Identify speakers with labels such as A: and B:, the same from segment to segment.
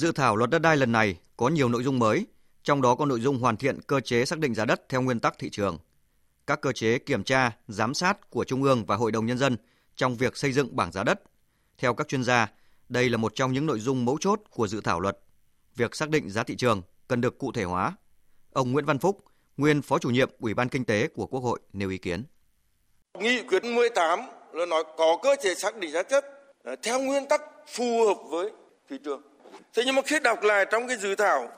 A: Dự thảo luật đất đai lần này có nhiều nội dung mới, trong đó có nội dung hoàn thiện cơ chế xác định giá đất theo nguyên tắc thị trường. Các cơ chế kiểm tra, giám sát của Trung ương và Hội đồng Nhân dân trong việc xây dựng bảng giá đất. Theo các chuyên gia, đây là một trong những nội dung mấu chốt của dự thảo luật. Việc xác định giá thị trường cần được cụ thể hóa. Ông Nguyễn Văn Phúc, nguyên Phó chủ nhiệm Ủy ban Kinh tế của Quốc hội nêu ý kiến.
B: Nghị quyết 18 là nói có cơ chế xác định giá đất à, theo nguyên tắc phù hợp với thị trường. Thế nhưng mà khi đọc lại trong cái dự thảo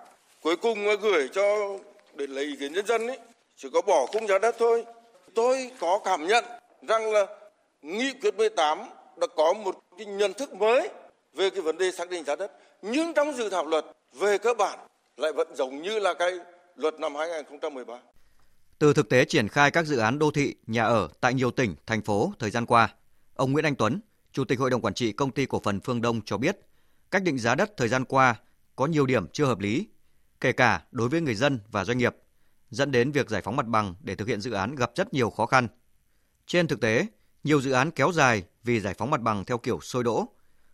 B: cuối cùng gửi cho để lấy ý kiến nhân dân ấy chỉ có bỏ khung giá đất thôi. Tôi có cảm nhận rằng là nghị quyết 18 đã có một cái nhận thức mới về cái vấn đề xác định giá đất. Nhưng trong dự thảo luật về cơ bản lại vẫn giống như là cái luật năm 2013.
A: Từ thực tế triển khai các dự án đô thị, nhà ở tại nhiều tỉnh, thành phố thời gian qua, ông Nguyễn Anh Tuấn, Chủ tịch Hội đồng Quản trị Công ty Cổ phần Phương Đông cho biết, cách định giá đất thời gian qua có nhiều điểm chưa hợp lý, kể cả đối với người dân và doanh nghiệp, dẫn đến việc giải phóng mặt bằng để thực hiện dự án gặp rất nhiều khó khăn. Trên thực tế, nhiều dự án kéo dài vì giải phóng mặt bằng theo kiểu sôi đỗ,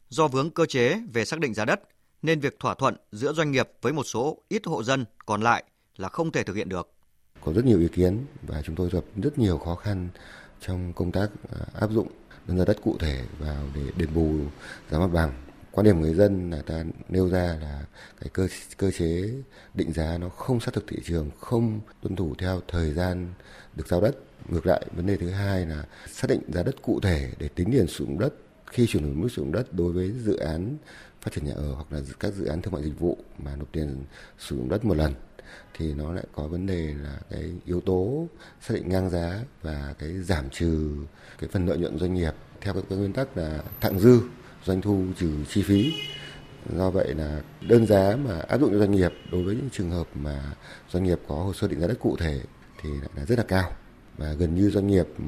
A: do vướng cơ chế về xác định giá đất nên việc thỏa thuận giữa doanh nghiệp với một số ít hộ dân còn lại là không thể thực hiện được.
C: Có rất nhiều ý kiến và chúng tôi gặp rất nhiều khó khăn trong công tác à, áp dụng đơn giá đất cụ thể vào để đền bù giá mặt bằng. Quan điểm người dân là ta nêu ra là cái cơ cơ chế định giá nó không sát thực thị trường, không tuân thủ theo thời gian được giao đất. Ngược lại, vấn đề thứ hai là xác định giá đất cụ thể để tính tiền sử dụng đất khi chuyển đổi mức sử dụng đất đối với dự án phát triển nhà ở hoặc là các dự án thương mại dịch vụ mà nộp tiền sử dụng đất một lần. Thì nó lại có vấn đề là cái yếu tố xác định ngang giá và cái giảm trừ cái phần lợi nhuận doanh nghiệp. Theo cái nguyên tắc là thặng dư doanh thu trừ chi phí do vậy là đơn giá mà áp dụng cho doanh nghiệp đối với những trường hợp mà doanh nghiệp có hồ sơ định giá đất cụ thể thì lại là rất là cao và gần như doanh nghiệp ừ,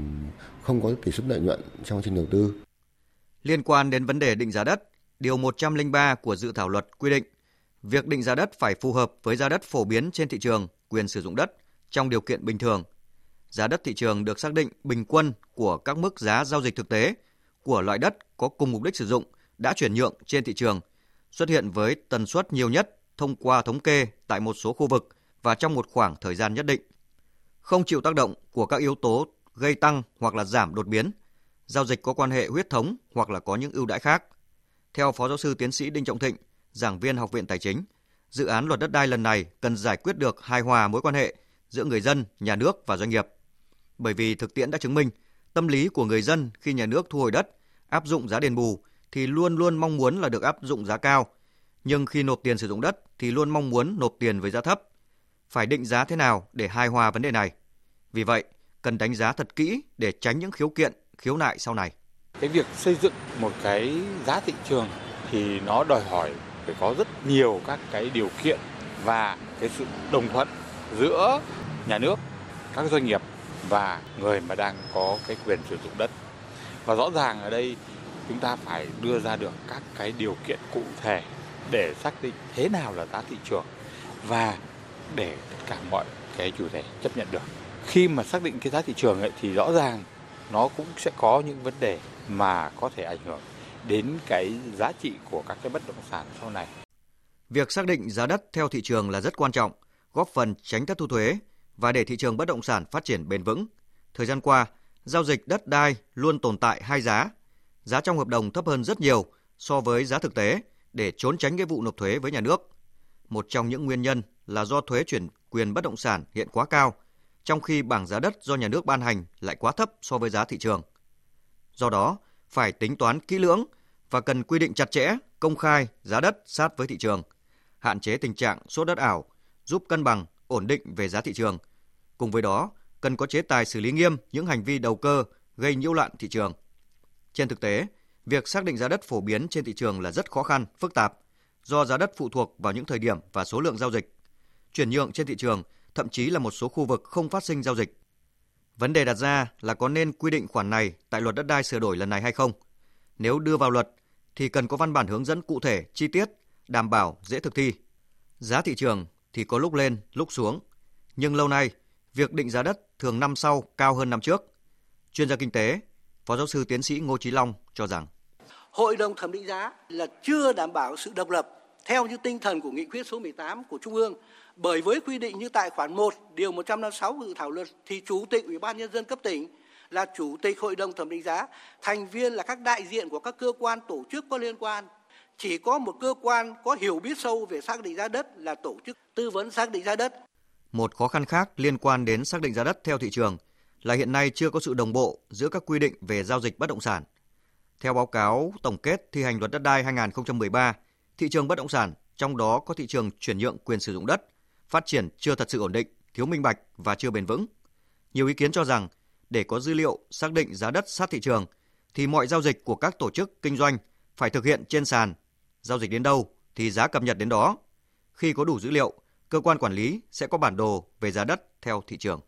C: không có tỷ suất lợi nhuận trong quá trình đầu tư.
A: Liên quan đến vấn đề định giá đất, Điều 103 của dự thảo luật quy định việc định giá đất phải phù hợp với giá đất phổ biến trên thị trường, quyền sử dụng đất trong điều kiện bình thường. Giá đất thị trường được xác định bình quân của các mức giá giao dịch thực tế của loại đất có cùng mục đích sử dụng đã chuyển nhượng trên thị trường, xuất hiện với tần suất nhiều nhất thông qua thống kê tại một số khu vực và trong một khoảng thời gian nhất định. Không chịu tác động của các yếu tố gây tăng hoặc là giảm đột biến, giao dịch có quan hệ huyết thống hoặc là có những ưu đãi khác – theo Phó Giáo sư Tiến sĩ Đinh Trọng Thịnh, giảng viên Học viện Tài chính, dự án luật đất đai lần này cần giải quyết được hài hòa mối quan hệ giữa người dân, nhà nước và doanh nghiệp. Bởi vì thực tiễn đã chứng minh, tâm lý của người dân khi nhà nước thu hồi đất, áp dụng giá đền bù thì luôn luôn mong muốn là được áp dụng giá cao, nhưng khi nộp tiền sử dụng đất thì luôn mong muốn nộp tiền với giá thấp. Phải định giá thế nào để hài hòa vấn đề này? Vì vậy, cần đánh giá thật kỹ để tránh những khiếu kiện, khiếu nại sau này
D: cái việc xây dựng một cái giá thị trường thì nó đòi hỏi phải có rất nhiều các cái điều kiện và cái sự đồng thuận giữa nhà nước, các doanh nghiệp và người mà đang có cái quyền sử dụng đất. Và rõ ràng ở đây chúng ta phải đưa ra được các cái điều kiện cụ thể để xác định thế nào là giá thị trường và để tất cả mọi cái chủ thể chấp nhận được. Khi mà xác định cái giá thị trường ấy thì rõ ràng nó cũng sẽ có những vấn đề mà có thể ảnh hưởng đến cái giá trị của các cái bất động sản sau này.
A: Việc xác định giá đất theo thị trường là rất quan trọng, góp phần tránh thất thu thuế và để thị trường bất động sản phát triển bền vững. Thời gian qua, giao dịch đất đai luôn tồn tại hai giá. Giá trong hợp đồng thấp hơn rất nhiều so với giá thực tế để trốn tránh nghĩa vụ nộp thuế với nhà nước. Một trong những nguyên nhân là do thuế chuyển quyền bất động sản hiện quá cao, trong khi bảng giá đất do nhà nước ban hành lại quá thấp so với giá thị trường. Do đó, phải tính toán kỹ lưỡng và cần quy định chặt chẽ, công khai giá đất sát với thị trường, hạn chế tình trạng sốt đất ảo, giúp cân bằng, ổn định về giá thị trường. Cùng với đó, cần có chế tài xử lý nghiêm những hành vi đầu cơ gây nhiễu loạn thị trường. Trên thực tế, việc xác định giá đất phổ biến trên thị trường là rất khó khăn, phức tạp do giá đất phụ thuộc vào những thời điểm và số lượng giao dịch. Chuyển nhượng trên thị trường thậm chí là một số khu vực không phát sinh giao dịch. Vấn đề đặt ra là có nên quy định khoản này tại luật đất đai sửa đổi lần này hay không? Nếu đưa vào luật thì cần có văn bản hướng dẫn cụ thể, chi tiết, đảm bảo dễ thực thi. Giá thị trường thì có lúc lên, lúc xuống. Nhưng lâu nay, việc định giá đất thường năm sau cao hơn năm trước. Chuyên gia kinh tế, Phó giáo sư tiến sĩ Ngô Chí Long cho rằng
E: Hội đồng thẩm định giá là chưa đảm bảo sự độc lập theo như tinh thần của nghị quyết số 18 của Trung ương. Bởi với quy định như tại khoản 1 điều 156 của dự thảo luật thì chủ tịch Ủy ban nhân dân cấp tỉnh là chủ tịch hội đồng thẩm định giá, thành viên là các đại diện của các cơ quan tổ chức có liên quan. Chỉ có một cơ quan có hiểu biết sâu về xác định giá đất là tổ chức tư vấn xác định giá đất.
A: Một khó khăn khác liên quan đến xác định giá đất theo thị trường là hiện nay chưa có sự đồng bộ giữa các quy định về giao dịch bất động sản. Theo báo cáo tổng kết thi hành luật đất đai 2013, thị trường bất động sản, trong đó có thị trường chuyển nhượng quyền sử dụng đất, phát triển chưa thật sự ổn định, thiếu minh bạch và chưa bền vững. Nhiều ý kiến cho rằng để có dữ liệu xác định giá đất sát thị trường thì mọi giao dịch của các tổ chức kinh doanh phải thực hiện trên sàn. Giao dịch đến đâu thì giá cập nhật đến đó. Khi có đủ dữ liệu, cơ quan quản lý sẽ có bản đồ về giá đất theo thị trường.